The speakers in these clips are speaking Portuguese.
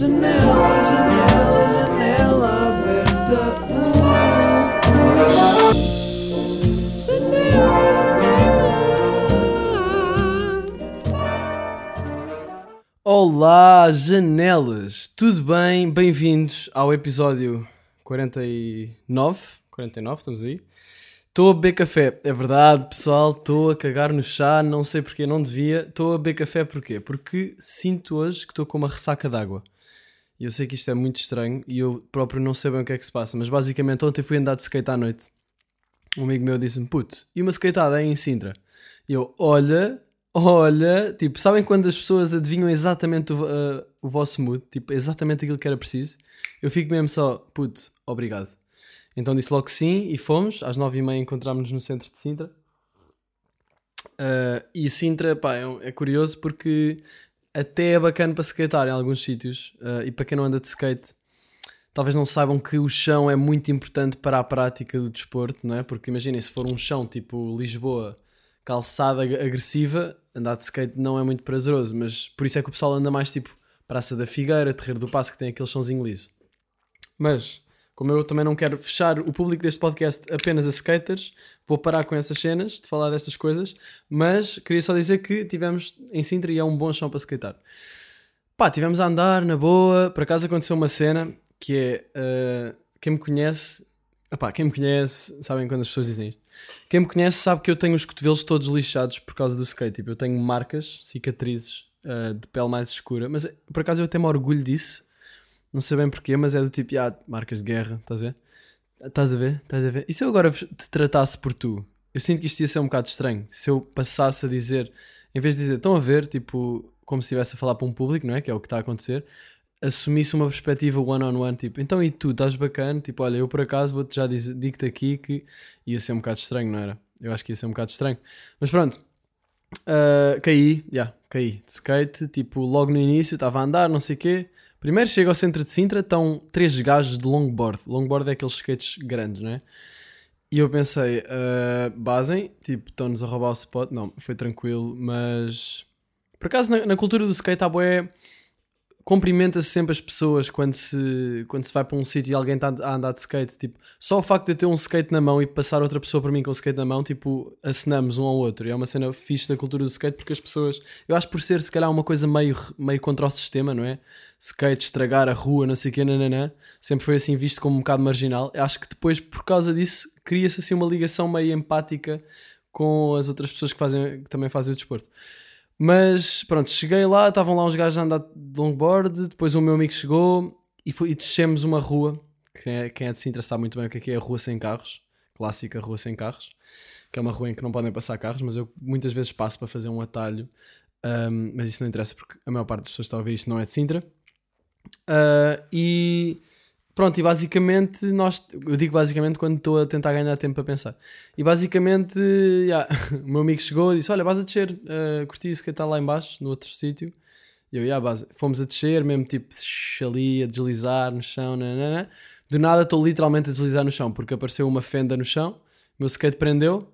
Janela, janela, janela aberta. Olá, janelas! Tudo bem? Bem-vindos ao episódio 49. 49, estamos aí. Estou a beber café. É verdade, pessoal, estou a cagar no chá, não sei porque, não devia. Estou a beber café porquê? Porque sinto hoje que estou com uma ressaca d'água. E eu sei que isto é muito estranho e eu próprio não sei bem o que é que se passa, mas basicamente ontem fui andar de skate à noite. Um amigo meu disse-me, puto, e uma skateada em Sintra? E eu, olha, olha, tipo, sabem quando as pessoas adivinham exatamente o, uh, o vosso mood? Tipo, exatamente aquilo que era preciso? Eu fico mesmo só, puto, obrigado. Então disse logo que sim e fomos. Às nove e meia encontrámos-nos no centro de Sintra. Uh, e Sintra, pá, é, é curioso porque até é bacana para skatear em alguns sítios. uh, e para quem não anda de skate, talvez não saibam que o chão é muito importante para a prática do desporto, não é? Porque imaginem, se for um chão tipo Lisboa, calçada ag- agressiva, andar de skate não é muito prazeroso. Mas por isso é que o pessoal anda mais tipo Praça da Figueira, Terreiro do Passo, que tem aquele chãozinho liso. Mas, como eu também não quero fechar o público deste podcast apenas a skaters, vou parar com essas cenas, de falar destas coisas, mas queria só dizer que tivemos em Sintra e é um bom chão para skatear. Pá, tivemos a andar na boa, por acaso aconteceu uma cena que é, uh, quem me conhece, opá, quem me conhece, sabem quando as pessoas dizem isto, quem me conhece sabe que eu tenho os cotovelos todos lixados por causa do skate, tipo, eu tenho marcas, cicatrizes uh, de pele mais escura, mas por acaso eu até me orgulho disso, não sei bem porquê, mas é do tipo, ah, marcas de guerra, estás a ver? Estás a ver? Estás a ver? E se eu agora te tratasse por tu? Eu sinto que isto ia ser um bocado estranho. Se eu passasse a dizer, em vez de dizer, estão a ver, tipo, como se estivesse a falar para um público, não é? Que é o que está a acontecer, assumisse uma perspectiva one-on-one, tipo, então e tu, estás bacana? Tipo, olha, eu por acaso vou-te já dizer, digo-te aqui que ia ser um bocado estranho, não era? Eu acho que ia ser um bocado estranho. Mas pronto, Uh, caí, já, yeah, caí de skate, tipo, logo no início estava a andar, não sei o quê. Primeiro chego ao centro de Sintra, estão três gajos de longboard. Longboard é aqueles skates grandes, não é? E eu pensei, uh, basem, tipo, estão-nos a roubar o spot. Não, foi tranquilo, mas... Por acaso, na, na cultura do skate, há boé... Cumprimenta-se sempre as pessoas quando se, quando se vai para um sítio e alguém está a andar de skate. Tipo, só o facto de eu ter um skate na mão e passar outra pessoa para mim com o skate na mão, tipo, acenamos um ao outro. E é uma cena fixe da cultura do skate porque as pessoas, eu acho por ser se calhar uma coisa meio, meio contra o sistema, não é? Skate, estragar a rua, não sei o que, nananã, sempre foi assim visto como um bocado marginal. Eu acho que depois, por causa disso, cria-se assim uma ligação meio empática com as outras pessoas que, fazem, que também fazem o desporto. Mas pronto, cheguei lá, estavam lá uns gajos a andar de longboard, depois o meu amigo chegou e, foi, e descemos uma rua. Quem é, quem é de Sintra sabe muito bem o que é, que é a rua sem carros, clássica rua sem carros, que é uma rua em que não podem passar carros, mas eu muitas vezes passo para fazer um atalho, um, mas isso não interessa porque a maior parte das pessoas que está a ouvir isto não é de Sintra. Uh, e pronto, e basicamente nós, eu digo basicamente quando estou a tentar ganhar tempo para pensar. E basicamente, yeah, o meu amigo chegou e disse: Olha, vais a descer, uh, curti isso que está lá embaixo, no outro sítio. E eu, yeah, base. fomos a descer, mesmo tipo ali a deslizar no chão, nanana. do nada estou literalmente a deslizar no chão, porque apareceu uma fenda no chão, meu skate prendeu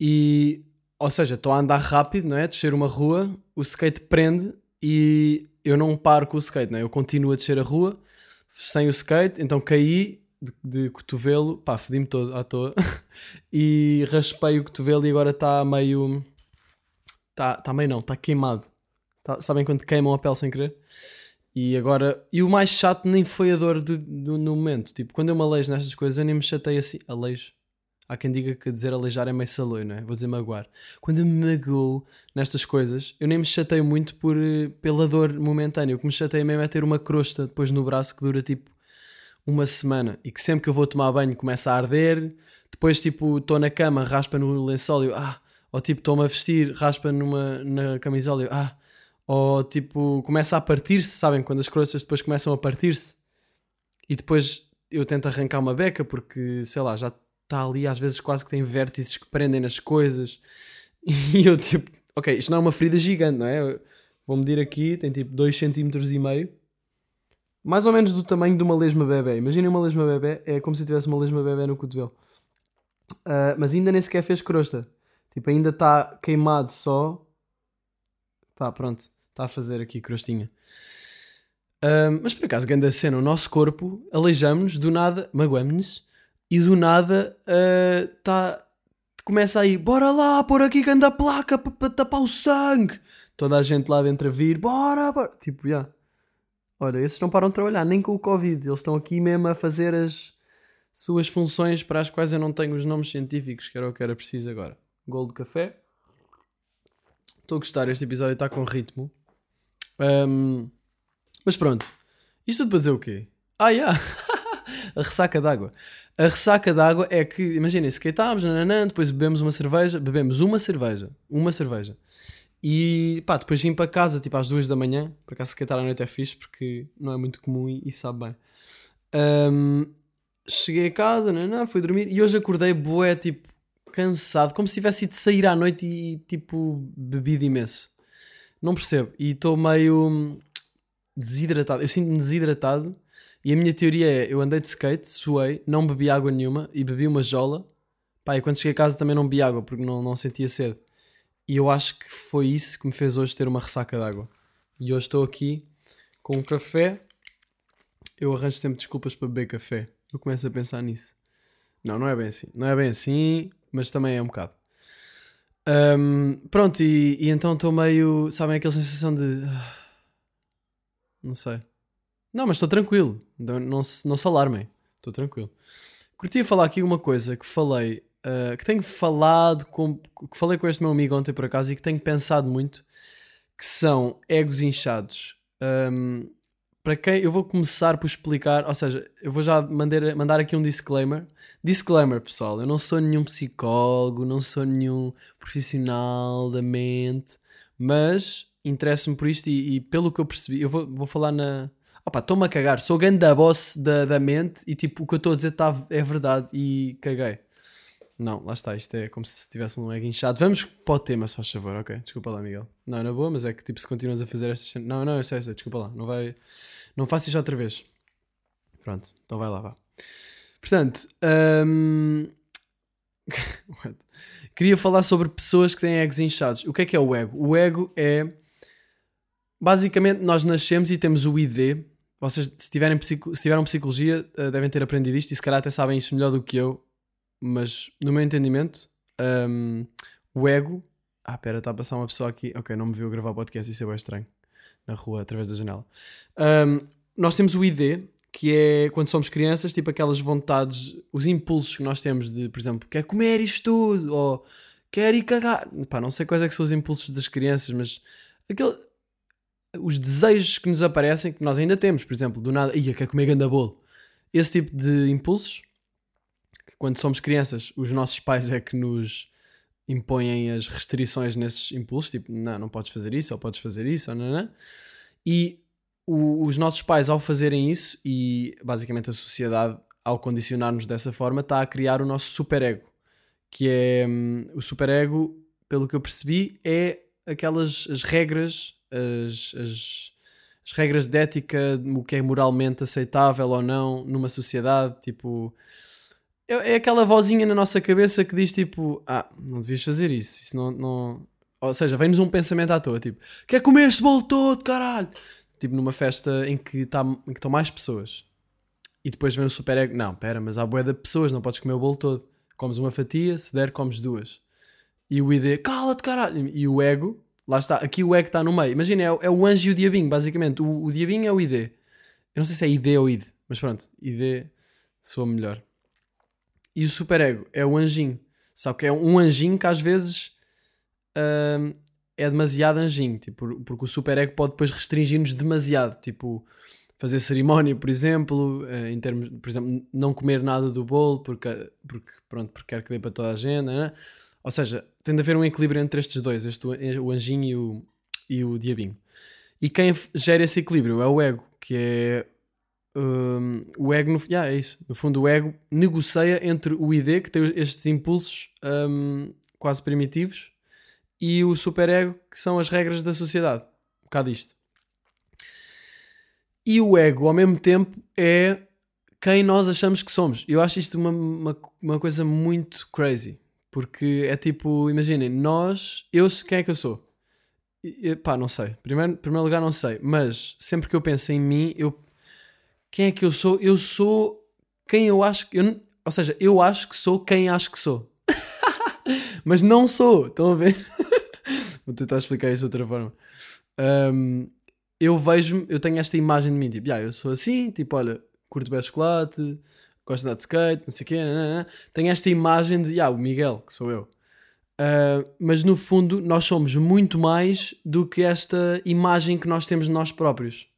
e, ou seja, estou a andar rápido, não é? Descer uma rua, o skate prende e eu não paro com o skate, não é? Eu continuo a descer a rua sem o skate, então caí de, de cotovelo, pá, fedi-me todo à toa e raspei o cotovelo e agora está meio. Está tá meio não, está queimado. Tá, sabem quando queimam a pele sem querer? E agora. E o mais chato nem foi a dor do, do, no momento. Tipo, quando eu me aleijo nestas coisas, eu nem me chatei assim. Aleijo. Há quem diga que dizer aleijar é meio saloi, não é? Vou dizer magoar. Quando me magoo nestas coisas, eu nem me chateio muito por, eh, pela dor momentânea. O que me chateia mesmo é ter uma crosta depois no braço que dura tipo uma semana e que sempre que eu vou tomar banho começa a arder. Depois, tipo, estou na cama, raspa no lençol e eu, ah. Ou tipo, estou-me a vestir, raspa numa, na camisola e eu, ah. Ou tipo, começa a partir-se, sabem? Quando as crostas depois começam a partir-se e depois eu tento arrancar uma beca porque, sei lá, já está ali, às vezes quase que tem vértices que prendem nas coisas. E eu tipo, ok, isto não é uma ferida gigante, não é? Vou medir aqui, tem tipo 2 cm e meio. Mais ou menos do tamanho de uma lesma bebê. Imaginem uma lesma bebê, é como se tivesse uma lesma bebê no cotovelo. Uh, mas ainda nem sequer fez crosta. Tipo, ainda está queimado só. Pá, pronto. Está a fazer aqui crostinha. Ahm, mas por acaso, grande cena, o nosso corpo, aleijamos-nos, do nada, magoamos-nos, e do nada ah, tá, começa aí, bora lá, pôr aqui grande placa para tapar o sangue. Toda a gente lá dentro a vir, bora, bora. Tipo, já. Olha, esses não param de trabalhar, nem com o Covid. Eles estão aqui mesmo a fazer as suas funções para as quais eu não tenho os nomes científicos, que era o que era preciso agora. Gol de café. Estou a gostar, este episódio está com ritmo. Ahm, mas pronto. Isto tudo para dizer o quê? Ah, yeah. a ressaca d'água. A ressaca d'água é que, imaginem, skateámos, nananã, depois bebemos uma cerveja, bebemos uma cerveja, uma cerveja. E pá, depois vim para casa, tipo às duas da manhã, por acaso skatear à noite é fixe, porque não é muito comum e, e sabe bem. Ahm, cheguei a casa, nananã, fui dormir e hoje acordei bué, tipo, cansado, como se tivesse ido sair à noite e, tipo, bebido imenso. Não percebo. E estou meio hum, desidratado. Eu sinto-me desidratado. E a minha teoria é: eu andei de skate, suei, não bebi água nenhuma e bebi uma jola. Pá, e quando cheguei a casa também não bebi água porque não, não sentia sede. E eu acho que foi isso que me fez hoje ter uma ressaca de água. E hoje estou aqui com um café. Eu arranjo sempre desculpas para beber café. Eu começo a pensar nisso. Não, não é bem assim. Não é bem assim, mas também é um bocado. Ahm, pronto, e, e então estou meio. Sabem aquela sensação de. ah, Não sei. Não, mas estou tranquilo. Não, não, se, não se alarmem. Estou tranquilo. Curtia falar aqui uma coisa que falei. ah, que tenho falado com. que falei com este meu amigo ontem por acaso e que tenho pensado muito. Que são egos inchados. Ahm, para quem. Eu vou começar por explicar. Ou seja, eu vou já mandar, mandar aqui um disclaimer. Disclaimer, pessoal, eu não sou nenhum psicólogo, não sou nenhum profissional da mente, mas interesso-me por isto e, e pelo que eu percebi, eu vou, vou falar na. Opa, estou-me a cagar, sou ganda boss da, da mente e tipo, o que eu estou a dizer tá, é verdade e caguei. Não, lá está, isto é como se tivesse um ego inchado. Vamos para o tema, se faz favor, ok? Desculpa lá, Miguel. Não, na boa, mas é que tipo, se continuas a fazer estas. Não, não, eu sei, eu sei, desculpa lá, não vai. Não faças isto outra vez. Pronto, então vai lá, vá. Portanto, What? queria falar sobre pessoas que têm egos inchados. O que é que é o ego? O ego é basicamente nós nascemos e temos o ID. Vocês, se tiverem, se tiveram psicologia, eh, devem ter aprendido isto e se calhar até sabem isto melhor do que eu. Mas no meu entendimento, hum, o ego. Ah, pera, está a passar uma pessoa aqui. Ok, não me viu gravar podcast, isso é bem estranho. Na rua, através da janela. Hum, nós temos o ID, que é quando somos crianças, tipo aquelas vontades, os impulsos que nós temos de, por exemplo, quer comer isto tudo, ou quer ir cagar. Pá, não sei quais é que são os impulsos das crianças, mas aquele, os desejos que nos aparecem, que nós ainda temos, por exemplo, do nada, ia, quer comer ganda bolo. Esse tipo de impulsos, que quando somos crianças, os nossos pais é que nos impõem as restrições nesses impulsos, tipo, não, não podes fazer isso, ou podes fazer isso, ou não, não. E o- os nossos pais, ao fazerem isso, e basicamente a sociedade, ao condicionar-nos dessa forma, está a criar o nosso superego. Que é hum, o superego, pelo que eu percebi, é aquelas as regras, as, as, as regras de ética, o que é moralmente aceitável ou não numa sociedade. Tipo, é, é aquela vozinha na nossa cabeça que diz tipo: Ah, não devias fazer isso. Isso não. não... Ou seja, vem-nos um pensamento à toa, tipo, quer comer este bolo todo, caralho! Tipo, numa festa em que, tá, estão mais pessoas. E depois vem o super ego. Não, pera, mas há bué de pessoas, não podes comer o bolo todo. Comes uma fatia, se der, comes duas. E o ID, cala-te, caralho! E o ego, lá está, aqui o ego está no meio. Imagina, é, é o anjo e o diabinho, basicamente. O, o diabinho é o ID. Eu não sei se é ID ou ID, mas pronto, ID soa melhor. E o superego é o anjinho. Só que é um anjinho que às vezes hum, é demasiado anjinho. Tipo, porque o superego pode depois restringir-nos demasiado. Tipo, fazer cerimónia, por exemplo, eh, em termos, por exemplo, não comer nada do bolo porque, porque, pronto, porque quer que dê para toda a gente. né? Ou seja, tem de haver um equilíbrio entre estes dois, este, o anjinho e o, e o diabinho. E quem gera esse equilíbrio é o ego, que é hum, o ego, no, yeah, é isso. no fundo, o ego negocia entre o ID, que tem estes impulsos hum, quase primitivos, e o superego, que são as regras da sociedade. Um bocado isto. E o ego, ao mesmo tempo, é quem nós achamos que somos. Eu acho isto uma, uma, uma coisa muito crazy. Porque é tipo, imaginem, nós, eu, quem é que eu sou? e- pá, não sei. Primeiro, primeiro lugar, não sei. Mas sempre que eu penso em mim, eu. Quem é que eu sou? Eu sou quem eu acho que. Eu, ou seja, eu acho que sou quem acho que sou. mas não sou. Estão a ver? Vou tentar explicar isto de outra forma. Ahm, eu vejo-me, eu tenho esta imagem de mim, tipo, "Ya, eu sou assim, tipo, olha, curto bem chocolate, gosto de andar de skate, não sei o quê, nananã." tenho esta imagem de, "Ya, o Miguel, que sou eu. Ah, mas no fundo, nós somos muito mais do que esta imagem que nós temos de nós próprios,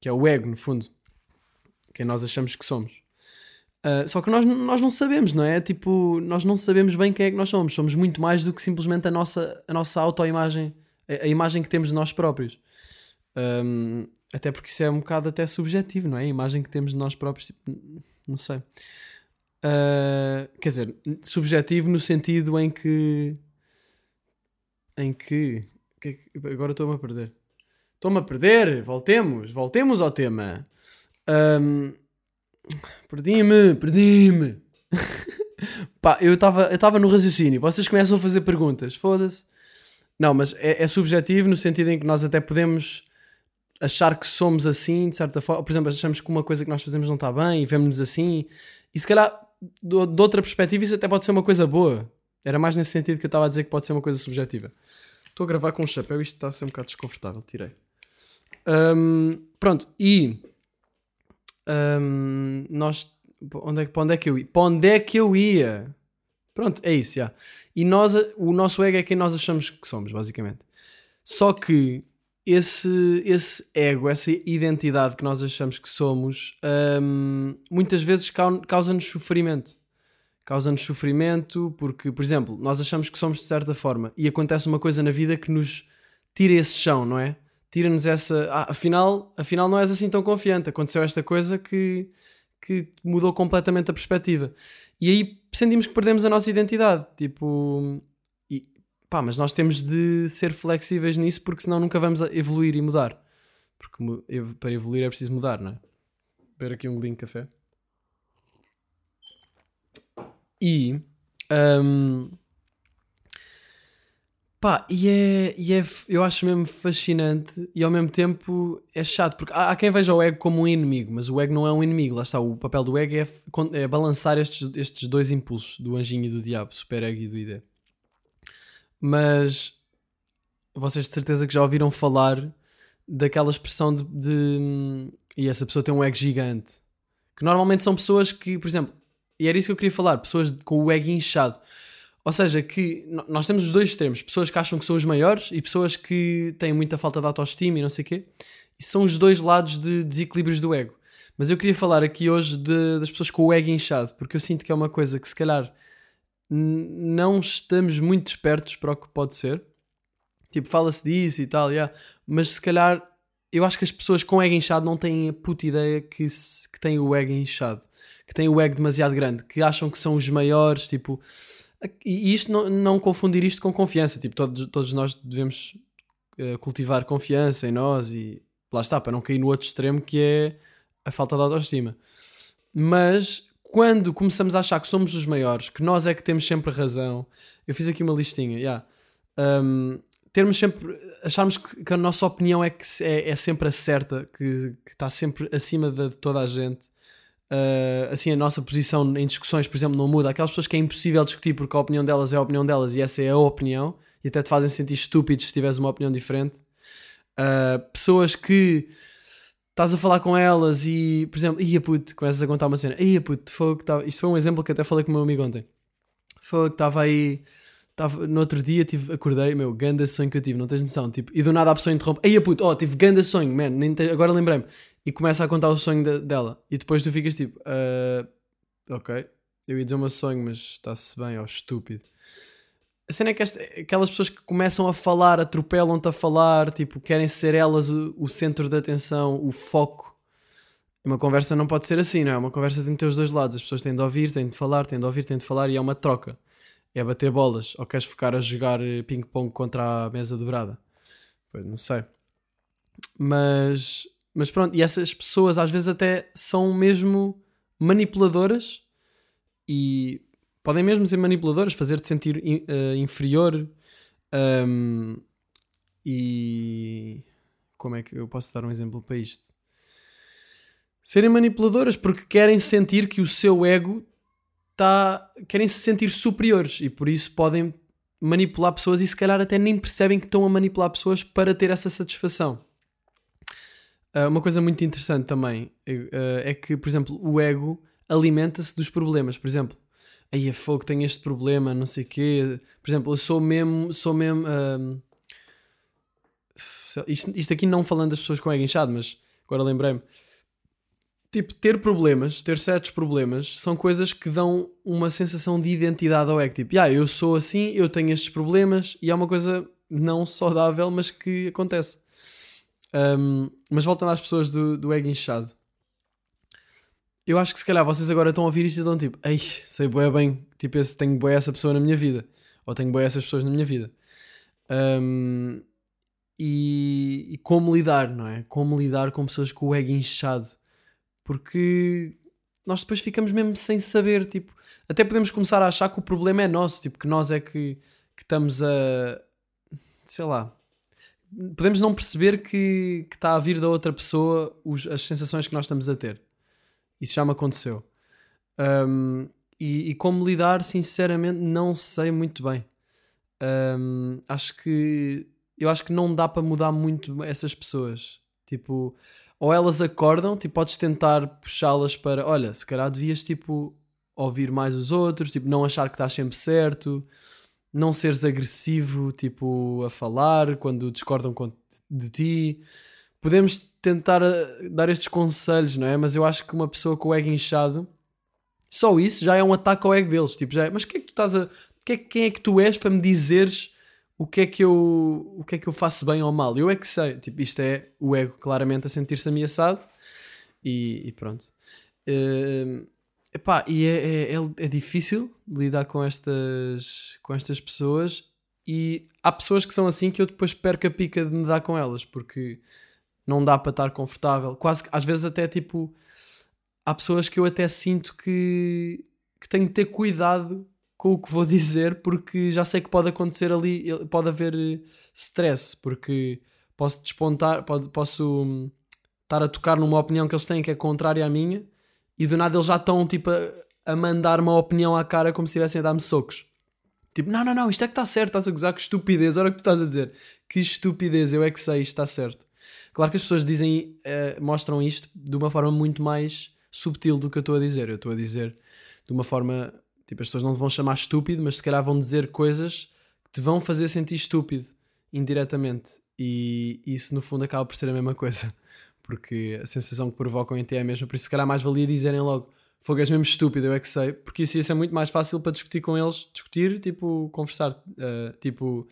que é o ego, no fundo, quem nós achamos que somos. Ah, só que nós, nós não sabemos, não é? Tipo, nós não sabemos bem quem é que nós somos. Somos muito mais do que simplesmente a nossa, a nossa autoimagem, a, a imagem que temos de nós próprios. Um, até porque isso é um bocado até subjetivo, não é? A imagem que temos de nós próprios, tipo, não sei. Uh, quer dizer, subjetivo no sentido em que. Em que. é que- agora estou-me a perder. Estou-me a perder! Voltemos! Voltemos ao tema! Um, perdi-me! Perdi-me! Pá, eu estava no raciocínio. Vocês começam a fazer perguntas. Foda-se. Não, mas é, é subjetivo no sentido em que nós até podemos achar que somos assim, de certa forma. Por exemplo, achamos que uma coisa que nós fazemos não está bem e vemos-nos assim. E se calhar, de, de outra perspectiva, isso até pode ser uma coisa boa. Era mais nesse sentido que eu estava a dizer que pode ser uma coisa subjetiva. Estou a gravar com um chapéu e isto está a ser um bocado desconfortável. Tirei. Hum, pronto, e hum, nós. Onde é, para onde é que eu ia? Para onde é que eu ia? Pronto, é isso, já. E nós, o nosso ego é quem nós achamos que somos, basicamente. Só que esse, esse ego, essa identidade que nós achamos que somos, hum, muitas vezes cau- causa-nos sofrimento. Causa-nos sofrimento porque, por exemplo, nós achamos que somos de certa forma e acontece uma coisa na vida que nos tira esse chão, não é? Tira-nos essa. Ah, afinal, afinal, não és assim tão confiante. Aconteceu esta coisa que, que mudou completamente a perspectiva. E aí sentimos que perdemos a nossa identidade. Tipo. Pá, mas nós temos de ser flexíveis nisso porque senão nunca vamos evoluir e mudar. Porque para evoluir é preciso mudar, não é? Beber aqui um golinho de café. E. hum, pá, e é, e é. Eu acho mesmo fascinante e ao mesmo tempo é chato, porque há, há quem veja o ego como um inimigo, mas o ego não é um inimigo. Lá está, o papel do ego é, é balançar estes, estes dois impulsos, do anjinho e do diabo, super ego e do ID. Mas vocês de certeza que já ouviram falar daquela expressão de, de- e essa pessoa tem um ego gigante que normalmente são pessoas que, por exemplo, e era isso que eu queria falar, pessoas com o ego inchado. Ou seja, que nós temos os dois extremos, pessoas que acham que são os maiores e pessoas que têm muita falta de autoestima e não sei o quê. E são os dois lados de desequilíbrios do ego. Mas eu queria falar aqui hoje de- das pessoas com o ego inchado, porque eu sinto que é uma coisa que se calhar não estamos muito espertos para o que pode ser. Tipo, fala-se disso e tal, yeah. mas se calhar eu acho que as pessoas com ego inchado não têm a puta ideia que, se- que têm o ego inchado, que têm o ego demasiado grande, que acham que são os maiores, tipo. E isto não, não confundir isto com confiança, tipo, todos, todos nós devemos eh, cultivar confiança em nós e lá está, para não cair no outro extremo que é a falta de autoestima. Mas quando começamos a achar que somos os maiores, que nós é que temos sempre razão, eu fiz aqui uma listinha, yeah. Um, termos sempre, acharmos que, que a nossa opinião é que é, é sempre a certa, que, está sempre acima de toda a gente. Uh, assim, a nossa posição em discussões, por exemplo, não muda. Aquelas pessoas que é impossível discutir porque a opinião delas é a opinião delas e essa é a opinião, e até te fazem sentir estúpido se tiveres uma opinião diferente. Uh, pessoas que estás a falar com elas e, por exemplo, ia puto, começas a contar uma cena, ia puto, fogo, que tava... isto foi um exemplo que até falei com o meu amigo ontem. Que estava aí, tava, no outro dia tive, acordei, meu, ganda sonho que eu tive, não tens noção, tipo, e do nada a pessoa interrompe, ia puto, oh, tive ganda sonho, man, te- agora lembrei-me, e começa a contar o sonho de- dela, e depois tu ficas tipo, "Ah, ok, eu ia dizer o meu sonho, mas está-se bem, ó, estúpido. A cena é que esta- aquelas pessoas que começam a falar, atropelam-te a falar, tipo, querem ser elas o, o centro de atenção, o foco. Uma conversa não pode ser assim, não é? Uma conversa tem de ter os dois lados. As pessoas têm de ouvir, têm de falar, têm de ouvir, têm de falar e é uma troca. É bater bolas. Ou queres ficar a jogar eh, ping-pong contra a mesa dobrada? Pois, não sei. Mas, mas pronto, e essas pessoas às vezes até são mesmo manipuladoras e podem mesmo ser manipuladoras, fazer-te sentir eh, inferior. Ahm, E como é que eu posso dar um exemplo para isto? Serem manipuladoras porque querem sentir que o seu ego está. querem se sentir superiores e por isso podem manipular pessoas e se calhar até nem percebem que estão a manipular pessoas para ter essa satisfação. Uh, uma coisa muito interessante também uh, é que, por exemplo, o ego alimenta-se dos problemas. Por exemplo, aí é fogo, tenho este problema, não sei o quê. Por exemplo, eu sou mesmo. Sou mesmo isto, isto aqui não falando das pessoas com ego inchado, mas agora lembrei-me. Tipo, ter problemas, ter certos problemas, são coisas que dão uma sensação de identidade ao ego. Tipo, ah, eu sou assim, eu tenho estes problemas, e é uma coisa não saudável, mas que acontece. Um, mas voltando às pessoas do, do ego inchado, eu acho que se calhar vocês agora estão a ouvir isto e estão tipo, ei, sei boé bem, tipo, esse, tenho boé essa pessoa na minha vida, ou tenho boé essas pessoas na minha vida. Um, e, e, como lidar, não é? Como lidar com pessoas com o ego inchado, porque nós depois ficamos mesmo sem saber, tipo, até podemos começar a achar que o problema é nosso, tipo, que nós é que, que estamos a, sei lá, podemos não perceber que, que está a vir da outra pessoa os, as sensações que nós estamos a ter. Isso já me aconteceu. Um, e, e, como lidar, sinceramente, não sei muito bem. Um, acho que eu acho que não dá para mudar muito essas pessoas. Tipo, ou elas acordam, tipo, podes tentar puxá-las para, olha, se calhar devias tipo ouvir mais os outros, tipo, não achar que estás sempre certo não seres agressivo, tipo, a falar quando discordam de ti. Podemos tentar eh, dar estes conselhos, não é? Mas eu acho que uma pessoa com o ego inchado, só isso já é um ataque ao ego deles. Tipo, já é, mas que é que tu estás a. Que é, quem é que tu és para me dizeres o que é que eu o que é que eu faço bem ou mal? Eu é que sei. Tipo, isto é o ego claramente a sentir-se ameaçado e, e pronto. Uh, Epá, e é, é, é, é, difícil lidar com estas, com estas pessoas e há pessoas que são assim que eu depois perco a pica de me dar com elas porque não dá para estar confortável. Quase às vezes até tipo há pessoas que eu até sinto que, que tenho de ter cuidado com o que vou dizer porque já sei que pode acontecer ali, pode haver stress, porque posso despontar, pode, posso hum, estar a tocar numa opinião que eles têm que é contrária à minha e do nada eles já estão tipo a, a mandar uma opinião à cara como se estivessem a dar-me socos. Tipo, não, não, não, isto é que está certo, estás a gozar, que estupidez, olha o que tu estás a dizer. Que estupidez, eu é que sei, isto está certo. Claro que as pessoas dizem, uh, mostram isto de uma forma muito mais subtil do que eu estou a dizer. Eu estou a dizer de uma forma, tipo, as pessoas não te vão chamar estúpido, mas se calhar vão dizer coisas que te vão fazer sentir estúpido, indiretamente. E isso no fundo acaba por ser a mesma coisa porque a sensação que provocam em ti é a mesma. Por isso, se calhar, mais valia dizerem logo: Fogo, és mesmo estúpido, eu é que sei, porque isso ia ser muito mais fácil para discutir com eles, discutir, tipo, conversar, uh, tipo,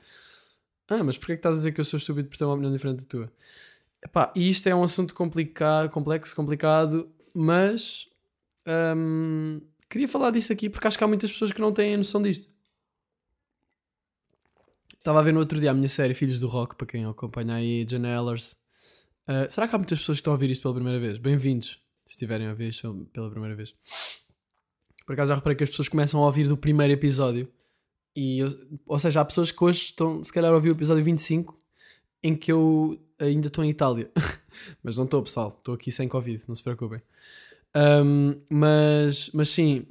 ah, mas porquê é que estás a dizer que eu sou estúpido por ter uma opinião diferente da tua? Epá, e isto é um assunto complicado, complexo, complicado, mas um, queria falar disso aqui porque acho que há muitas pessoas que não têm a noção disto. Estava a ver no outro dia a minha série Filhos do Rock, para quem acompanha aí, Janellers. Uh, será que há muitas pessoas que estão a ouvir isto pela primeira vez? Bem-vindos, se estiverem a ouvir isto pela primeira vez. Por acaso já reparei que as pessoas começam a ouvir do primeiro episódio. E ou seja, há pessoas que hoje estão, se calhar, a ouvir o episódio 25 em que eu ainda estou em Itália. mas não estou, pessoal. Estou aqui sem Covid, não se preocupem. Um, mas, mas sim,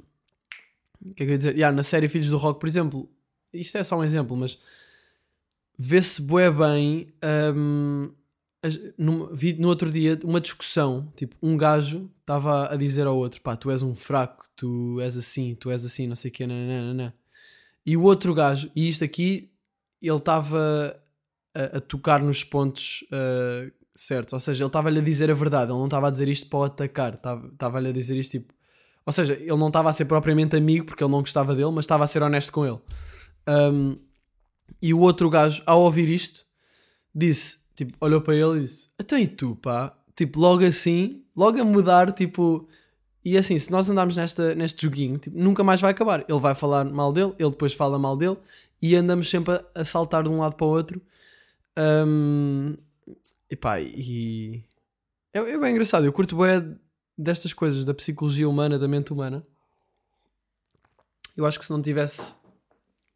o que é que eu ia dizer? Yeah, na série Filhos do Rock, por exemplo, isto é só um exemplo, mas vê-se bué bem um, no, vi no outro dia uma discussão, tipo, um gajo estava a dizer ao outro, pá, tu és um fraco, tu és assim, tu és assim, não sei o que, nananana. E o outro gajo, e isto aqui, ele estava a, tocar nos pontos uh, certos, ou seja, ele estava-lhe a dizer a verdade, ele não estava a dizer isto para o atacar, estava-lhe a dizer isto tipo, ou seja, ele não estava a ser propriamente amigo porque ele não gostava dele, mas estava a ser honesto com ele. Um, e o outro gajo, ao ouvir isto, disse: tipo, olhou para ele e disse: Então e tu, pá? Tipo, logo assim, logo a mudar, tipo. E assim, se nós andarmos nesta, neste joguinho, tipo, nunca mais vai acabar. Ele vai falar mal dele, ele depois fala mal dele e andamos sempre a, a saltar de um lado para o outro. Um, e pá, e. É, é bem engraçado. Eu curto bem destas coisas, da psicologia humana, da mente humana. Eu acho que se não tivesse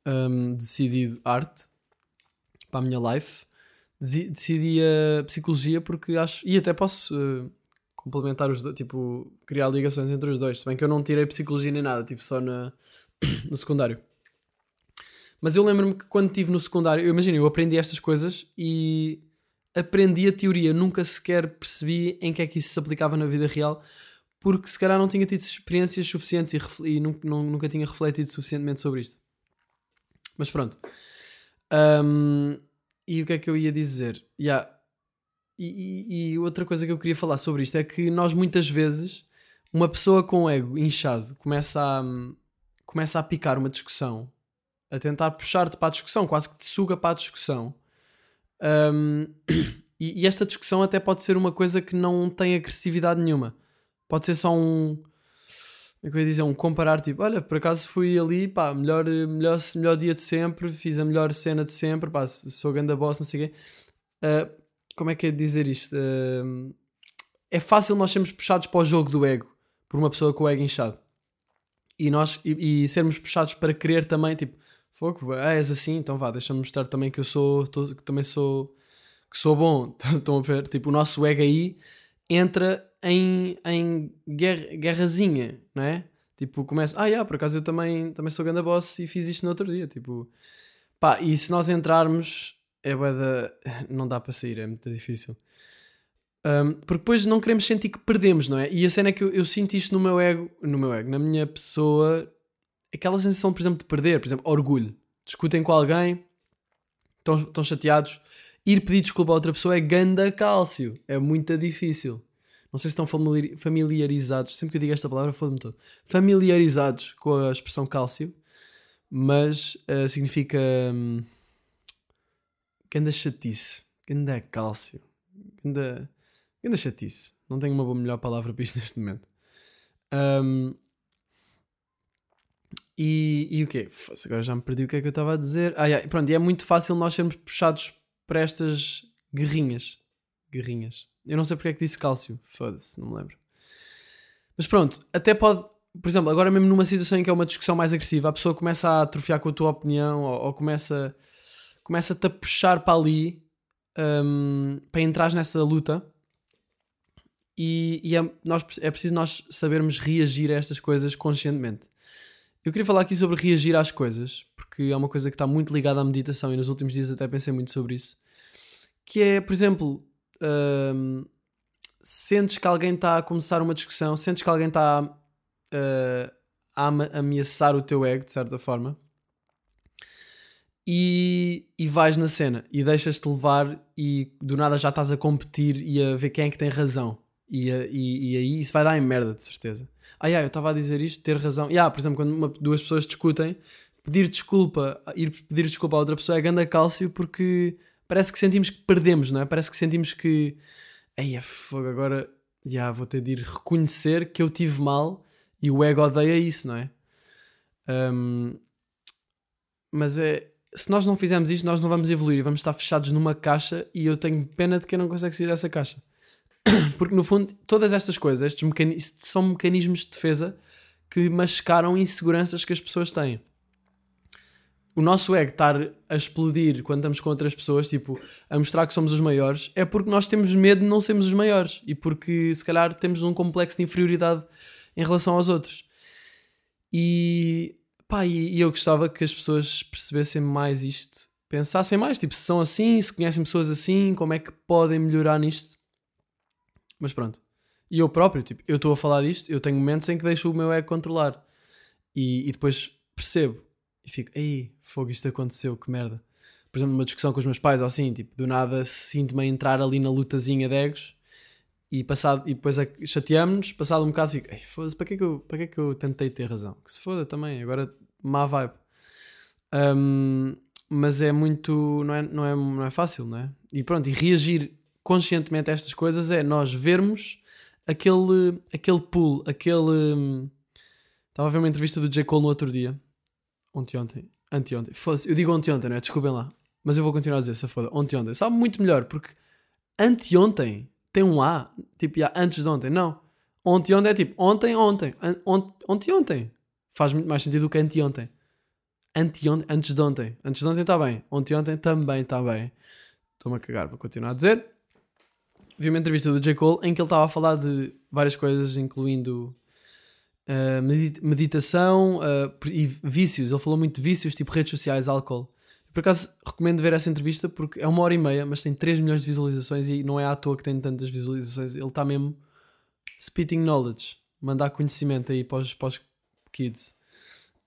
um, decidido arte para a minha life, decidi a psicologia porque acho. E até posso eh, complementar os dois, tipo, criar ligações entre os dois. Se bem que eu não tirei psicologia nem nada, tive só na, no secundário. Mas eu lembro-me que quando estive no secundário, eu imagino, eu aprendi estas coisas e aprendi a teoria, nunca sequer percebi em que é que isso se aplicava na vida real, porque se calhar não tinha tido experiências suficientes e, e nun- nun- nunca tinha refletido suficientemente sobre isto. Mas pronto. Ahm, e o que é que eu ia dizer? Yeah. E, e- e outra coisa que eu queria falar sobre isto é que nós muitas vezes, uma pessoa com ego inchado começa a, começa a picar uma discussão, a tentar puxar-te para a discussão, quase que te suga para a discussão. Um, e, e esta discussão até pode ser uma coisa que não tem agressividade nenhuma. Pode ser só um. Como é que eu ia dizer? Um comparar, tipo, olha, por acaso fui ali, pá, melhor, melhor, melhor dia de sempre, fiz a melhor cena de sempre, pá, sou ganda boss, não sei o quê. Uh, como é que é dizer isto? Uh, é fácil nós sermos puxados para o jogo do ego por uma pessoa com o ego inchado. E nós e, e sermos puxados para querer também, tipo, fogo, ah, és assim, então vá, deixa-me mostrar também que eu sou, tô- que também sou, que sou bom. Estão a ver? Tipo, o nosso ego aí entra em, em guerra, guerrazinha, não é? Tipo, começa, ah, yeah, por acaso eu também, também sou ganda boss e fiz isto no outro dia. Tipo, pá, e se nós entrarmos, é da. Não dá para sair, é muito difícil. Um, porque depois não queremos sentir que perdemos, não é? E a cena é que eu, eu sinto isto no meu ego, no meu ego, na minha pessoa, aquela sensação, por exemplo, de perder, por exemplo, orgulho. Discutem com alguém, estão, estão chateados, ir pedir desculpa a outra pessoa é ganda cálcio, é muito difícil. Não sei se estão famili- familiarizados, sempre que eu digo esta palavra, foda-me todo. Familiarizados com a expressão cálcio, mas eh, significa hum, ganda chatice, ganda cálcio, ganda, ganda chatice. Não tenho uma melhor palavra para isto neste momento. Hum, e, e o quê? Fosse, agora já me perdi o que é que eu estava a dizer. Ah, yeah, pronto, e é muito fácil nós sermos puxados para estas guerrinhas. Guerrinhas. Eu não sei porque é que disse cálcio. Foda-se, não me lembro. Mas pronto, até pode. Por exemplo, agora mesmo numa situação em que é uma discussão mais agressiva, a pessoa começa a atrofiar com a tua opinião ou, ou começa começa-te a puxar para ali hum, para entrares nessa luta. E, e é, nós, é preciso nós sabermos reagir a estas coisas conscientemente. Eu queria falar aqui sobre reagir às coisas, porque é uma coisa que está muito ligada à meditação e nos últimos dias até pensei muito sobre isso. Que é, por exemplo, hum, sentes que alguém está a começar uma discussão, sentes que alguém está uh, a ameaçar o teu ego, de certa forma, e, e vais na cena e deixas-te levar e do nada já estás a competir e a ver quem é que tem razão. E, a- e, e aí isso vai dar em merda, de certeza. Ah, yeah, eu estava a dizer isto, ter razão. Yeah, por exemplo, quando uma- duas pessoas discutem, pedir desculpa, ir pedir desculpa a outra pessoa é ganda cálcio porque parece que sentimos que perdemos, não é? Parece que sentimos que. Ai, é fogo, agora yeah, vou ter de ir reconhecer que eu tive mal e o ego odeia isso, não é? Um, mas é. Se nós não fizermos isto, nós não vamos evoluir e vamos estar fechados numa caixa e eu tenho pena de quem não consegue sair dessa caixa. Porque no fundo, todas estas coisas, estes são mecanismos de defesa que mascaram inseguranças que as pessoas têm. O nosso ego estar a explodir quando estamos com outras pessoas, tipo, a mostrar que somos os maiores, é porque nós temos medo de não sermos os maiores e porque se calhar temos um complexo de inferioridade em relação aos outros. E pá, e, e eu gostava que as pessoas percebessem mais isto, pensassem mais, tipo, se são assim, se conhecem pessoas assim, como é que podem melhorar nisto. Mas pronto. E eu próprio, tipo, eu estou a falar disto, eu tenho momentos em que deixo o meu ego controlar. E, e depois percebo. E fico, ei, fogo, isto aconteceu, que merda. Por exemplo, numa discussão com os meus pais, ou assim, tipo, do nada sinto-me a entrar ali na lutazinha de egos. E, passado, e depois a- chateamos-nos, passado um bocado fico, ei, foda-se, para que, é que eu, para que é que eu tentei ter razão? Que se foda também, agora má vibe. Um, mas é muito, não é, não, é, não é fácil, não é? E pronto, e reagir conscientemente estas coisas é nós vermos aquele, aquele pull, aquele. hum, Estava a ver uma entrevista do J. Cole no outro dia, ontem, ontem, anteontem. Foda-se, eu digo ontem, ontem, não é? Desculpem lá, mas eu vou continuar a dizer, se foda, ontem, ontem. Sabe muito melhor, porque anteontem tem um A, tipo, já, antes de ontem, não. Ontem, ontem é tipo, ontem, ontem, an- ont- ontem, ontem. Faz muito mais sentido do que anteontem. Anteontem, antes de ontem. Antes de ontem está bem. Ontem, ontem também está bem. estou-me a cagar, vou continuar a dizer. Vi uma entrevista do J. Cole em que ele estava a falar de várias coisas, incluindo uh, medi- meditação uh, e vícios. Ele falou muito de vícios, tipo redes sociais, álcool. Por acaso recomendo ver essa entrevista porque é uma hora e meia, mas tem 3 milhões de visualizações e não é à toa que tem tantas visualizações. Ele está mesmo spitting knowledge, mandar conhecimento aí para os, para os kids.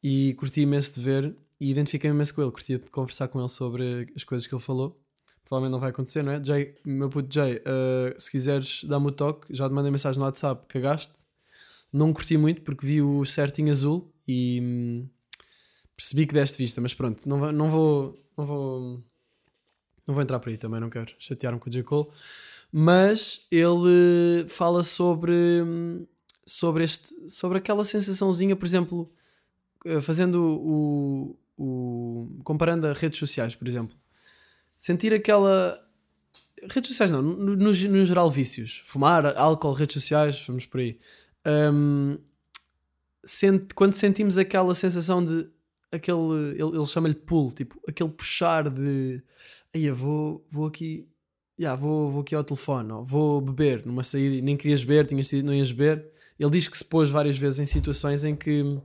E curti imenso de ver e identifiquei imenso com ele. Curti de conversar com ele sobre as coisas que ele falou. Provavelmente não vai acontecer, não é? Jay, meu puto Jay, uh, se quiseres dar-me o toque, já te mandei mensagem no WhatsApp, cagaste. Não curti muito porque vi o certinho azul e hum, percebi que deste vista, mas pronto, não, não vou. Não vou. Não vou entrar por aí também, não quero chatear-me com o J. Cole. Mas ele fala sobre. hum, Sobre, este, sobre aquela sensaçãozinha, por exemplo, eh, fazendo o, o. comparando a redes sociais, por exemplo. Sentir aquela. Redes sociais não, no, no, no geral vícios. Fumar, álcool, redes sociais, vamos por aí. Hum, sente- quando sentimos aquela sensação de aquele, ele, ele chama-lhe pull, tipo, aquele puxar de aí eu vou, vou aqui, já, vou, vou aqui ao telefone, ou vou beber numa saída e nem querias beber, tinhas não ias beber. Ele diz que se pôs várias vezes em situações em que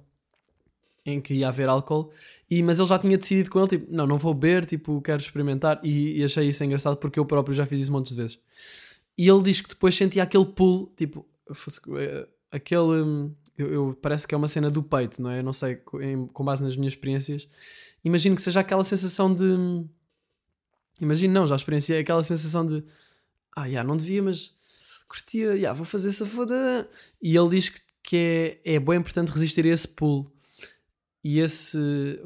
em que ia haver álcool, e, mas ele já tinha decidido com ele, tipo, não, não vou beber, tipo, quero experimentar, e, e achei isso engraçado porque eu próprio já fiz isso montes de vezes. E ele diz que depois sentia aquele pull, tipo, eh, aquele. hum, Eu, eu- parece que é uma cena do peito, não é? Eu não sei, em- com base nas minhas experiências. Imagino que seja aquela sensação de. hum, Imagino, não, já experienciei aquela sensação de. Ah, já, não devia, mas. Curtia, já, vou fazer essa foda. E ele diz que, que é, é bem importante resistir a esse pull. E esse.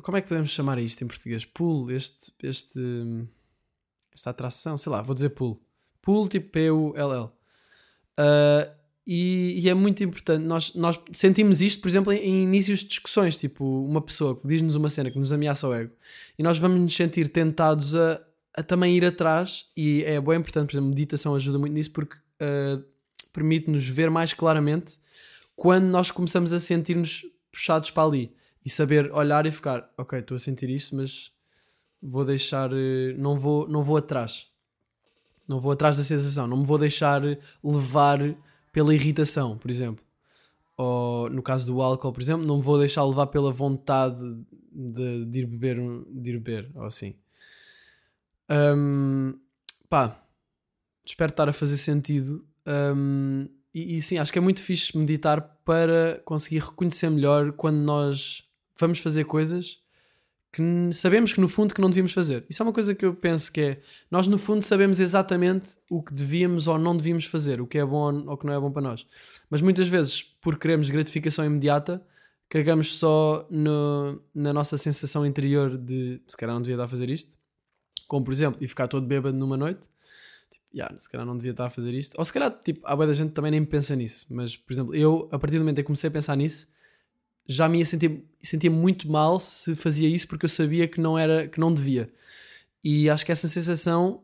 Como é que podemos chamar isto em português? Pull, este. este esta atração, sei lá, vou dizer pull. Pull tipo P-U-L-L. Ah, e, e é muito importante. Nós, nós sentimos isto, por exemplo, em, em inícios de discussões. Tipo, uma pessoa que diz-nos uma cena que nos ameaça o ego e nós vamos nos sentir tentados a, a também ir atrás. E é bem importante, por exemplo, meditação ajuda muito nisso porque ah, permite-nos ver mais claramente quando nós começamos a sentir-nos puxados para ali e saber olhar e ficar, ok, estou a sentir isto, mas vou deixar, eh, não vou, não vou atrás. Não vou atrás da sensação, não me vou deixar levar pela irritação, por exemplo. Ou no caso do álcool, por exemplo, não me vou deixar levar pela vontade de, de ir beber, um- de ir beber, ou assim. Hum, pá, espero estar a fazer sentido. Hum, e, e sim, acho que é muito fixe meditar para conseguir reconhecer melhor quando nós vamos fazer coisas que sabemos que no fundo que não devíamos fazer. Isso é uma coisa que eu penso que é, nós no fundo sabemos exatamente o que devíamos ou não devíamos fazer, o que é bom ou o que não é bom para nós. Mas muitas vezes, por queremos gratificação imediata, cagamos só no- na nossa sensação interior de se calhar não devia estar a fazer isto. Como por exemplo, e ficar todo bêbado numa noite. Tipo, "Ya, se calhar não devia estar a fazer isto. Ou se calhar, tipo, há boa da gente também nem pensa nisso. Mas, por exemplo, eu, a partir do momento em que comecei a pensar nisso, já me ia sentir, muito mal se fazia isso porque eu sabia que não era que não devia. E acho que essa sensação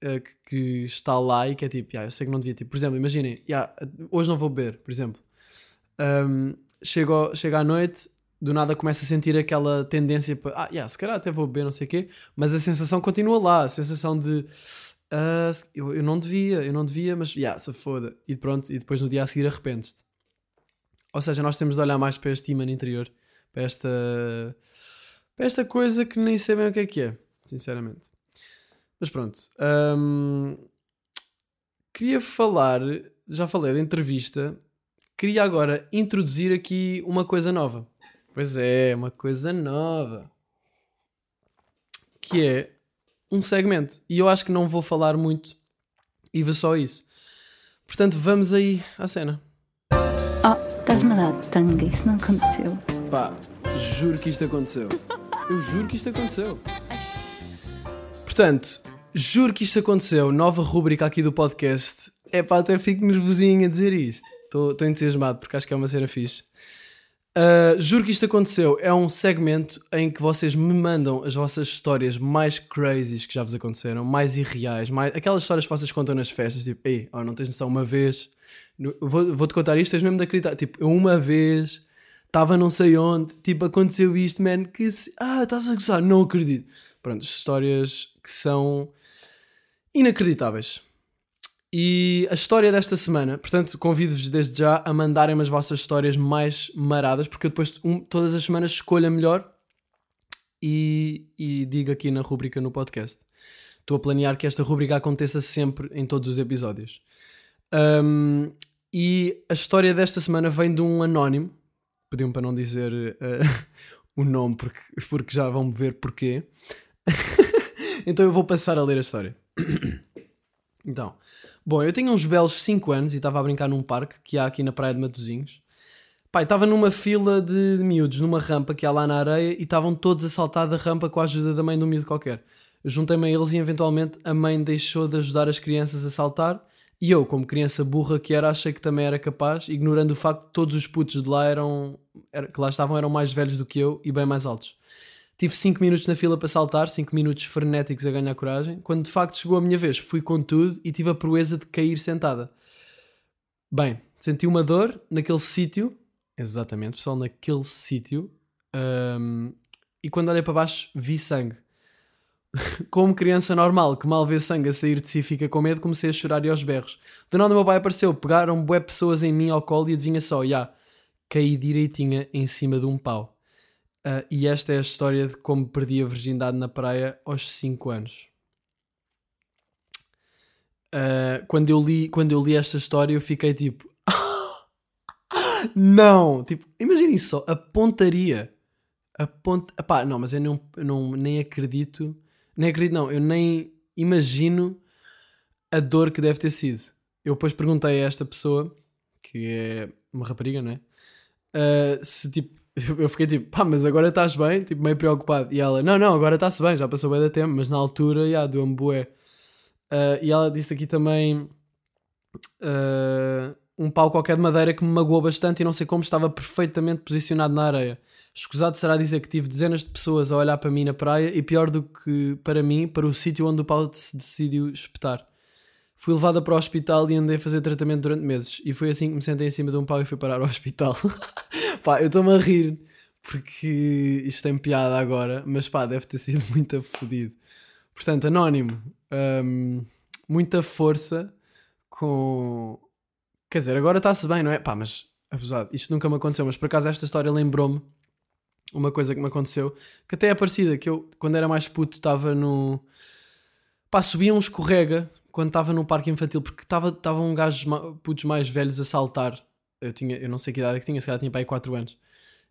eh, que, que está lá e que é tipo, "Ya, eu sei que não devia. Tipo, por exemplo, imaginem, "Ya, hoje não vou beber, por exemplo. Um, chego, chego à noite, do nada começo a sentir aquela tendência para, ah, yeah, se calhar até vou beber, não sei o quê, mas a sensação continua lá, a sensação de "Ah, eu, eu não devia, eu não devia, mas yeah, se foda. E pronto, e depois no dia a seguir arrependes-te. Ou seja, nós temos de olhar mais para este imã interior, para esta, para esta coisa que nem sei bem o que é que é, sinceramente. Mas pronto. hum, queria falar, já falei da entrevista, queria agora introduzir aqui uma coisa nova. Pois é, uma coisa nova. Que é um segmento. E eu acho que não vou falar muito e vou só isso. Portanto, vamos aí à cena. Estás-me a dar tanga, isso não aconteceu. Pá, juro que isto aconteceu. Eu juro que isto aconteceu. Portanto, juro que isto aconteceu. Nova rúbrica aqui do podcast. É pá, até fico nervosinho a dizer isto. Estou entusiasmado porque acho que é uma cena fixe. Uh, juro que isto aconteceu. É um segmento em que vocês me mandam as vossas histórias mais crazies que já vos aconteceram, mais irreais, mais... aquelas histórias que vocês contam nas festas, tipo, ei, oh, não tens noção, uma vez, no- vou- vou-te contar isto, tens mesmo de acreditar, tipo, eu uma vez estava não sei onde, tipo, aconteceu isto, man, que se... ah, estás a gozar, não acredito. Pronto, histórias que são inacreditáveis. E a história desta semana, portanto, convido-vos desde já a mandarem-me as vossas histórias mais maradas, porque eu depois, um, todas as semanas, escolho a melhor e, e digo aqui na rúbrica no podcast. Estou a planear que esta rúbrica aconteça sempre em todos os episódios. Um, e a história desta semana vem de um anónimo. Pediam para não dizer uh, o nome, porque, porque já vão ver porquê. então eu vou passar a ler a história. então, bom, eu tinha uns belos 5 anos e estava a brincar num parque que há aqui na Praia de Matosinhos. Pai, estava numa fila de miúdos, numa rampa que há lá na areia e estavam todos a saltar da rampa com a ajuda da mãe de um miúdo qualquer. Juntei-me a eles e eventualmente a mãe deixou de ajudar as crianças a saltar e eu, como criança burra que era, achei que também era capaz, ignorando o facto de todos os putos de lá eram, era- que lá estavam eram mais velhos do que eu e bem mais altos. Tive 5 minutos na fila para saltar, 5 minutos frenéticos a ganhar coragem. Quando de facto chegou a minha vez, fui com tudo e tive a proeza de cair sentada. Bem, senti uma dor naquele sítio, exatamente, pessoal, naquele sítio, hum, e quando olhei para baixo vi sangue. Como criança normal que mal vê sangue a sair de si e fica com medo, comecei a chorar e aos berros. Do nada meu pai apareceu, pegaram bué pessoas em mim ao colo e adivinha só, já, caí direitinha em cima de um pau. Ah, e esta é a história de como perdi a virgindade na praia aos 5 anos. Ah, quando, eu li, quando eu li esta história, eu fiquei tipo. não! Tipo, imaginem só, a pontaria. A ponta. Epá, não, mas eu não, eu não nem acredito. Nem acredito, não. Eu nem imagino a dor que deve ter sido. Eu depois perguntei a esta pessoa, que é uma rapariga, não é? Uh, se tipo, eu fiquei tipo, pá, mas agora estás bem? Tipo, meio preocupado. E ela, não, não, agora está-se bem, já passou bem da tempo, mas na altura, já, deu-me bué. Uh, e ela disse aqui também uh, um pau qualquer de madeira que me magoou bastante e não sei como estava perfeitamente posicionado na areia. Escusado será dizer que tive dezenas de pessoas a olhar para mim na praia e pior do que para mim, para o sítio onde o pau se decidiu espetar. Fui levada para o hospital e andei a fazer tratamento durante meses. E foi assim que me sentei em cima de um pau e fui parar ao hospital. pá, eu estou-me a rir porque isto tem piada agora, mas pá, deve ter sido muito fodido. Portanto, anónimo, hum, muita força com. Quer dizer, agora está-se bem, não é? Pá, mas abusado, isto nunca me aconteceu, mas por acaso esta história lembrou-me uma coisa que me aconteceu que até é parecida, que eu, quando era mais puto, estava no. Pá, subia um escorrega quando estava no parque infantil, porque estava estava um gajo ma- putos mais velhos a saltar. Eu, tinha, eu não sei que idade é que tinha, se calhar tinha para aí 4 anos.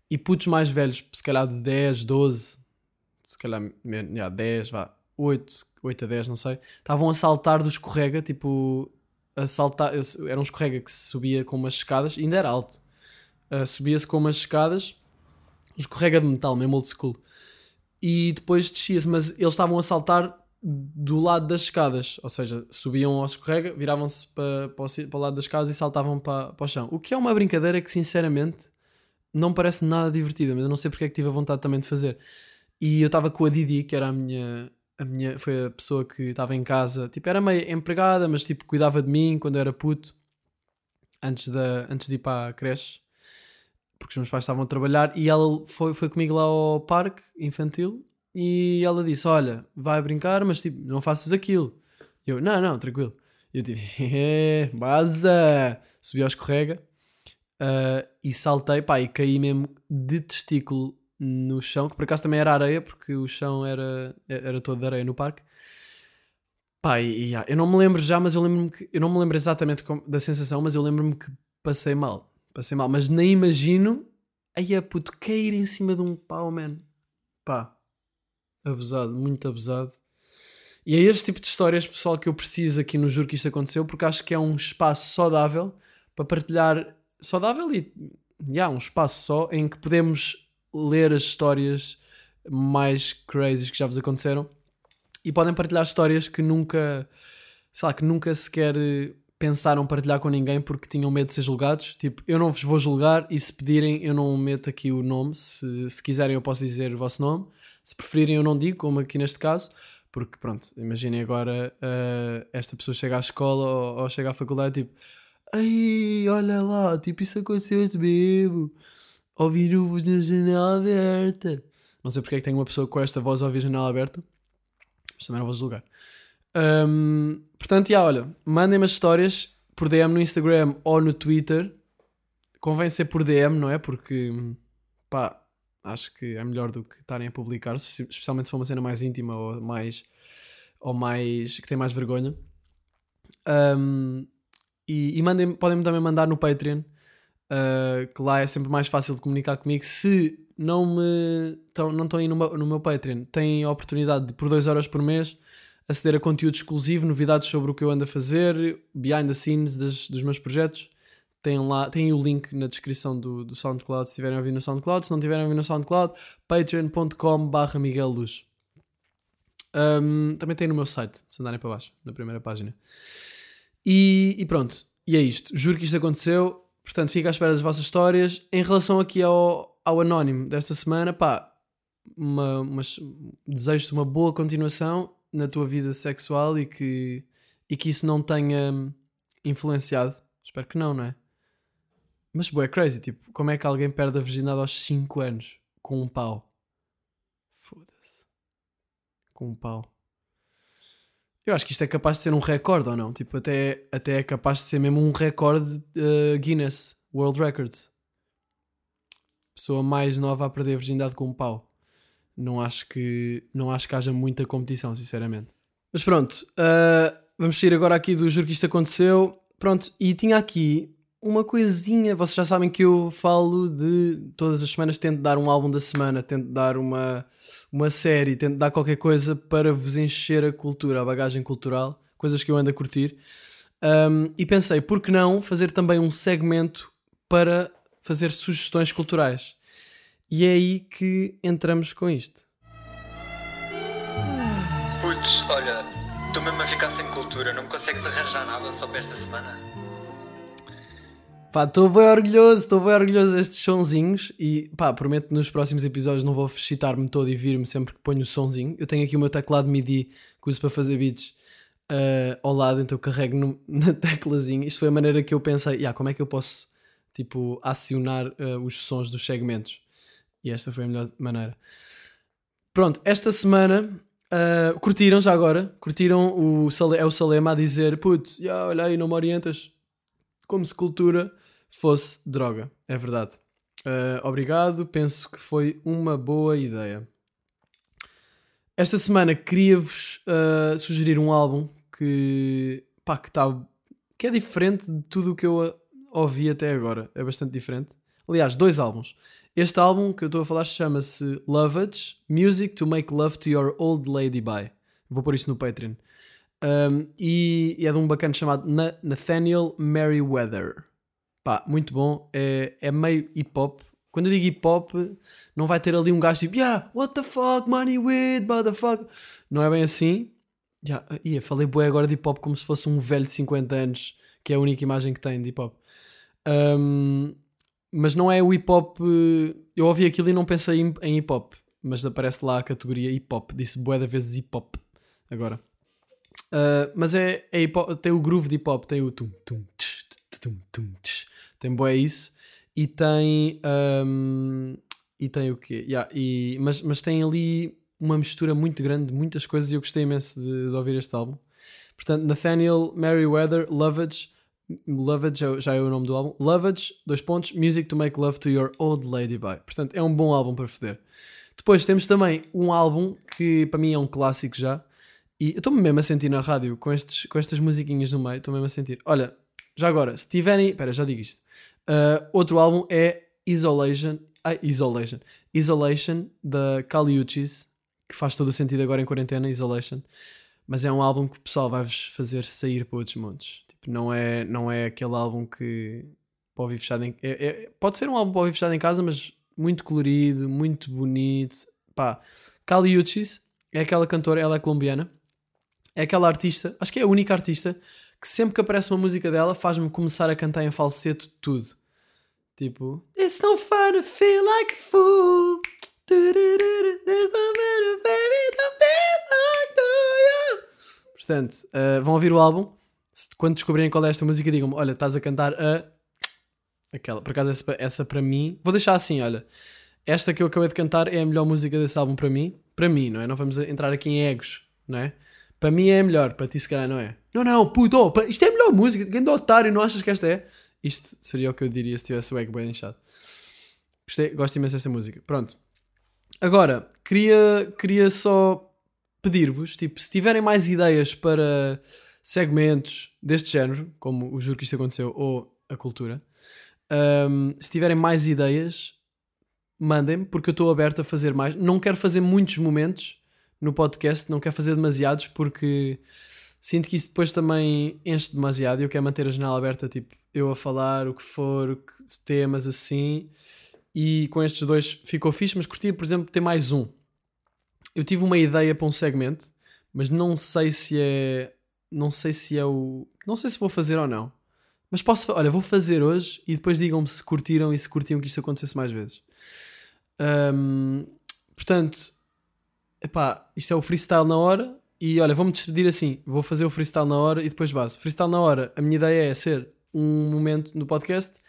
E putos mais velhos, se calhar de 10, 12, se calhar já, 10, vá, 8, 8 a 10, não sei, estavam a saltar do escorrega, tipo, a saltar, era um escorrega que se subia com umas escadas, ainda era alto, Uh, subia-se com umas escadas, escorrega de metal, mesmo old school, e depois descia-se, mas eles estavam a saltar do lado das escadas, ou seja, subiam ao escorrega, viravam-se para, para, o, para o lado das escadas e saltavam para, para o chão. O que é uma brincadeira que, sinceramente, não parece nada divertida, mas eu não sei porque é que tive a vontade também de fazer. E eu estava com a Didi, que era a minha, a minha, foi a pessoa que estava em casa, tipo, era meio empregada, mas tipo, cuidava de mim quando eu era puto, antes, da, antes de ir para a creche, porque os meus pais estavam a trabalhar, e ela foi, foi comigo lá ao parque infantil, e ela disse, olha, vai brincar, mas tipo, não faças aquilo. E eu, não, não, tranquilo. E eu tipo, é, baza! Subi ao escorrega, Uh, e saltei, pá, e caí mesmo de testículo no chão, que por acaso também era areia, porque o chão era, era todo de areia no parque. Pá, e, e, ah, eu não me lembro já, mas eu lembro-me que, eu não me lembro exatamente como- da sensação, mas eu lembro-me que passei mal, passei mal, mas nem imagino, aí a puto, cair em cima de um pau, man. Pá, abusado, muito abusado. E é este tipo de histórias, pessoal, que eu preciso aqui no Juro que isto aconteceu, porque acho que é um espaço saudável para partilhar. Saudável e. Yeah, um espaço só em que podemos ler as histórias mais crazy que já vos aconteceram e podem partilhar histórias que nunca. Sei lá, que nunca sequer pensaram partilhar com ninguém porque tinham medo de ser julgados. Tipo, eu não vos vou julgar e se pedirem, eu não meto aqui o nome. Se, se quiserem, eu posso dizer o vosso nome. Se preferirem, eu não digo, como aqui neste caso. Porque, pronto, imaginem agora eh, esta pessoa chega à escola ou, ou chega à faculdade tipo Ai, olha lá, tipo isso aconteceu-te mesmo. Ouvir-vos na janela aberta. Não sei porque é que tem uma pessoa com esta voz a ouvir a janela aberta. Mas também não vou julgar. Um, portanto, já, olha, mandem-me as histórias por DM no Instagram ou no Twitter. Convém ser por DM, não é? Porque, pá, acho que é melhor do que estarem a publicar, especialmente se for uma cena mais íntima ou mais. ou mais. que tem mais vergonha. Um, e e mandem, podem-me também mandar no Patreon, uh, que lá é sempre mais fácil de comunicar comigo. Se não me tão, não estão aí no meu, no meu Patreon, têm a oportunidade de, por 2 horas por mês, aceder a conteúdo exclusivo, novidades sobre o que eu ando a fazer, behind the scenes das- dos meus projetos. Tem lá, tem o link na descrição do, do SoundCloud se estiverem a ouvir no SoundCloud. Se não estiverem a ouvir no SoundCloud, patreon.com.br Miguel Luz. Um, também tem no meu site, se andarem para baixo, na primeira página. E, e pronto, e é isto. Juro que isto aconteceu. Portanto, fico à espera das vossas histórias. Em relação aqui ao, ao anónimo desta semana, pá, uma, umas- desejo-te uma boa continuação na tua vida sexual e que, e que isso não tenha influenciado. Espero que não, não é? Mas, boé, crazy. Tipo, como é que alguém perde a virgindade aos 5 anos com um pau? Foda-se. Com um pau. Eu acho que isto é capaz de ser um recorde ou não? Tipo, até, até é capaz de ser mesmo um recorde uh, Guinness World Records. Pessoa mais nova a perder a virgindade com um pau. Não acho que, não acho que haja muita competição, sinceramente. Mas pronto, uh, vamos sair agora aqui do juro que isto aconteceu. Pronto, e tinha aqui uma coisinha. Vocês já sabem que eu falo de todas as semanas, tento dar um álbum da semana, tento dar uma, uma série, tento dar qualquer coisa para vos encher a cultura, a bagagem cultural, coisas que eu ando a curtir. Um, e pensei, por que não fazer também um segmento para fazer sugestões culturais? E é aí que entramos com isto. Putz, olha, estou mesmo a ficar sem cultura, não me consegues arranjar nada só para esta semana? Pá, estou bem orgulhoso, estou bem orgulhoso destes sonzinhos e pá, prometo que nos próximos episódios não vou excitar-me todo e vir-me sempre que ponho o sonzinho. Eu tenho aqui o meu teclado MIDI que uso para fazer beats ah, ao lado, então eu carrego no- na teclazinha. Isto foi a maneira que eu pensei, "Ya, como é que eu posso tipo acionar ah, os sons dos segmentos? E esta foi a melhor maneira. Pronto, esta semana ah, curtiram já agora, curtiram o, é o Salema a dizer, putz, ya, olha aí, não me orientas como se cultura fosse droga. É verdade. Uh, obrigado, penso que foi uma boa ideia. Esta semana queria-vos uh, sugerir um álbum que, pá, que, tá, que é diferente de tudo o que eu uh, ouvi até agora. É bastante diferente. Aliás, dois álbuns. Este álbum que eu estou a falar chama-se Lovage Music to Make Love to Your Old Lady By. Vou pôr isto no Patreon. Um, e, e é de um bacana chamado Na- Nathaniel Merriweather. Pá, muito bom. É, é meio hip hop. Quando eu digo hip hop, não vai ter ali um gajo tipo, yeah, what the fuck, money with, motherfucker. Não é bem assim. Yeah, ia, falei bué agora de hip hop como se fosse um velho de 50 anos, que é a única imagem que tem de hip hop. Um, mas não é o hip hop. eh, Eu ouvi aquilo e não pensei em, em hip hop, mas aparece lá a categoria hip hop. Disse bué da vezes hip hop agora. Uh, mas é, é hip hop, tem o groove de hip hop, tem o tum tum tch, tum tum tch. tem boé isso e tem um, e tem o quê? Yeah, e, mas, mas tem ali uma mistura muito grande de muitas coisas e eu gostei imenso de, de ouvir este álbum. Portanto, Nathaniel Merriweather, Lovage, Lovage já- já é o nome do álbum. Lovage, dois pontos, Music to Make Love to Your Old Lady By. Portanto, é um bom álbum para foder. Depois temos também um álbum que para mim é um clássico já. E eu estou-me mesmo a sentir na rádio com, estes, com estas musiquinhas no meio. Estou mesmo a sentir. Olha, já agora, se tiverem. Espera, já digo isto. Uh, outro álbum é Isolation. Ai, Isolation. Isolation da Kali Uchis, que faz todo o sentido agora em quarentena. Isolation. Mas é um álbum que o pessoal vai-vos fazer sair para outros montes. Não é, não é aquele álbum que para ouvir fechado em é- é- Pode ser um álbum para ouvir fechado em casa, mas muito colorido, muito bonito. Pá, Kali Uchis é aquela cantora, ela é colombiana. É aquela artista, acho que é a única artista que sempre que aparece uma música dela faz-me começar a cantar em falsete tudo. Tipo, It's no fun to feel like a fool. There's no matter, baby, don't be like. Portanto, uh, vão ouvir o álbum. Quando descobrirem qual é esta música, digam-me: Olha, estás a cantar a. Aquela. Por acaso, essa, essa para mim. Vou deixar assim: Olha, esta que eu acabei de cantar é a melhor música desse álbum para mim. Para mim, não é? Não vamos entrar aqui em egos, não é? Para mim é melhor, para ti se calhar não é. Não, não, puto, oh, isto é a melhor música. Grande otário, não achas que esta é? Isto seria o que eu diria se tivesse o ego bem inchado. Gostei, gosto imenso desta música. Pronto. Agora, queria, queria só pedir-vos, tipo, se tiverem mais ideias para segmentos deste género, como o Juro que isto aconteceu, ou a cultura, hum, se tiverem mais ideias, mandem-me, porque eu estou aberto a fazer mais. Não quero fazer muitos momentos no podcast, não quero fazer demasiados, porque sinto que isso depois também enche demasiado e eu quero manter a janela aberta, tipo, eu a falar o que for, temas assim. E com estes dois ficou fixe, mas curtia, por exemplo, ter mais um. Eu tive uma ideia para um segmento, mas não sei se é. Não sei se é o. Não sei se vou fazer ou não. Mas posso. Olha, vou fazer hoje e depois digam-me se curtiram e se curtiam que isto acontecesse mais vezes. Ahm, portanto, epá, isto é o freestyle na hora. E olha, vou-me despedir assim. Vou fazer o freestyle na hora e depois base. Freestyle na hora, a minha ideia é ser um momento no podcast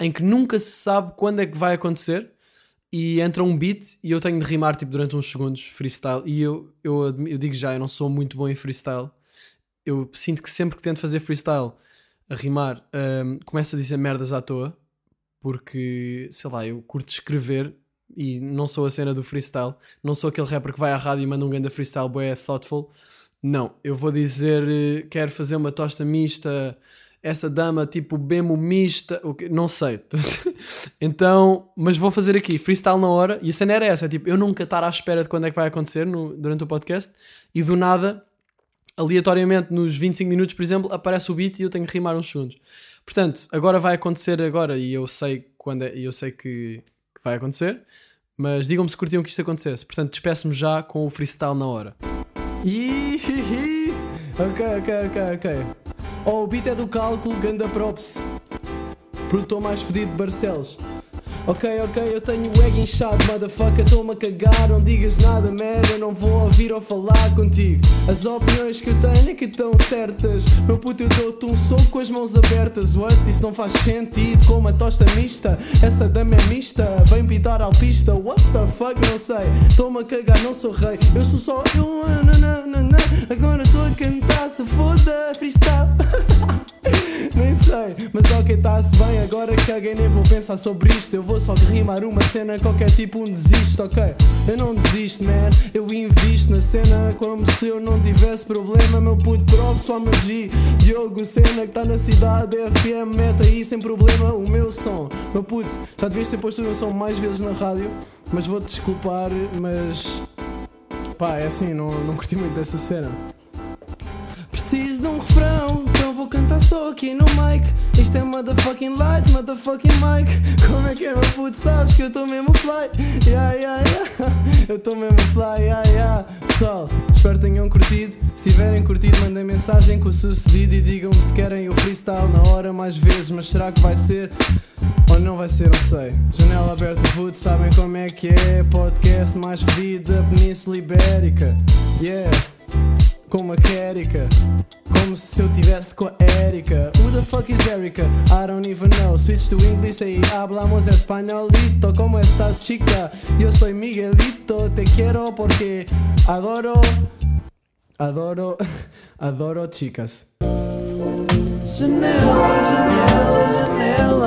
em que nunca se sabe quando é que vai acontecer e entra um beat e eu tenho de rimar tipo, durante uns segundos freestyle. E eu, eu, eu digo já, eu não sou muito bom em freestyle. Eu sinto que sempre que tento fazer freestyle a rimar, hum, começo a dizer merdas à toa porque sei lá, eu curto escrever e não sou a cena do freestyle. Não sou aquele rapper que vai à rádio e manda um grande freestyle boé thoughtful. Não, eu vou dizer eh, quero fazer uma tosta mista, essa dama tipo bemo mista, não sei. então, mas vou fazer aqui freestyle na hora e a cena era essa, é tipo, eu nunca estar à espera de quando é que vai acontecer no- durante o podcast e do nada, aleatoriamente nos 25 minutos, por exemplo, aparece o beat e eu tenho que rimar uns segundos. Portanto, agora vai acontecer agora e eu sei quando é, e eu sei que, que vai acontecer, mas digam-me se curtiam que isto acontecesse. Portanto, despeço-me já com o freestyle na hora. Ih, ok, ok, ok, ok. Oh, o beat é do cálculo, ganda props. Produtor mais fedido de Barcelos. Ok, ok, eu tenho o ego inchado, motherfucker, estou-me a cagar, não digas nada, merda, não vou ouvir ou falar contigo. As opiniões que eu tenho é que estão certas. Meu puto, eu dou-te um soco com as mãos abertas. What? Isso não faz sentido, com uma tosta mista. Essa dama é mista, vem pintar alpista. What the fuck, não sei. Estou-me a cagar, não sou rei. Eu sou só eu. Agora estou a cantar, se foda, freestyle. Nem sei, mas ok, tá-se bem. Agora caguei, nem vou pensar sobre isto. Eu vou só rimar uma cena qualquer tipo, um desisto, ok? Eu não desisto, man. Eu invisto na cena como se eu não tivesse problema. Meu puto, props meu G. Diogo, cena que tá na cidade. FM, meta aí sem problema o meu som. Meu puto, já devias ter posto o meu som mais vezes na rádio, mas vou-te desculpar, mas. Pá, é assim, não, não curti muito dessa cena. Preciso de um refrão, vou cantar só aqui no mic. Isto é motherfucking light, motherfucking mic. Como é que é, meu puto? Sabes que eu estou mesmo fly. Yeah, yeah, yeah. Eu estou mesmo fly, yeah, yeah. Pessoal, espero tenham curtido. Se tiverem curtido, mandem mensagem com o sucedido e digam-me se querem o freestyle na hora mais vezes. Mas será que vai ser? Ou não vai ser, não sei. Janela aberta, puto, sabem como é que é. Podcast mais fedido da Península Ibérica. Yeah como a Erika Como se eu tivesse com a Erika Who the fuck is Erika? I don't even know. Switch to English e hablamos españolito Como estás chica? Yo soy Miguelito Te quiero porque adoro Adoro Adoro chicas. Janela,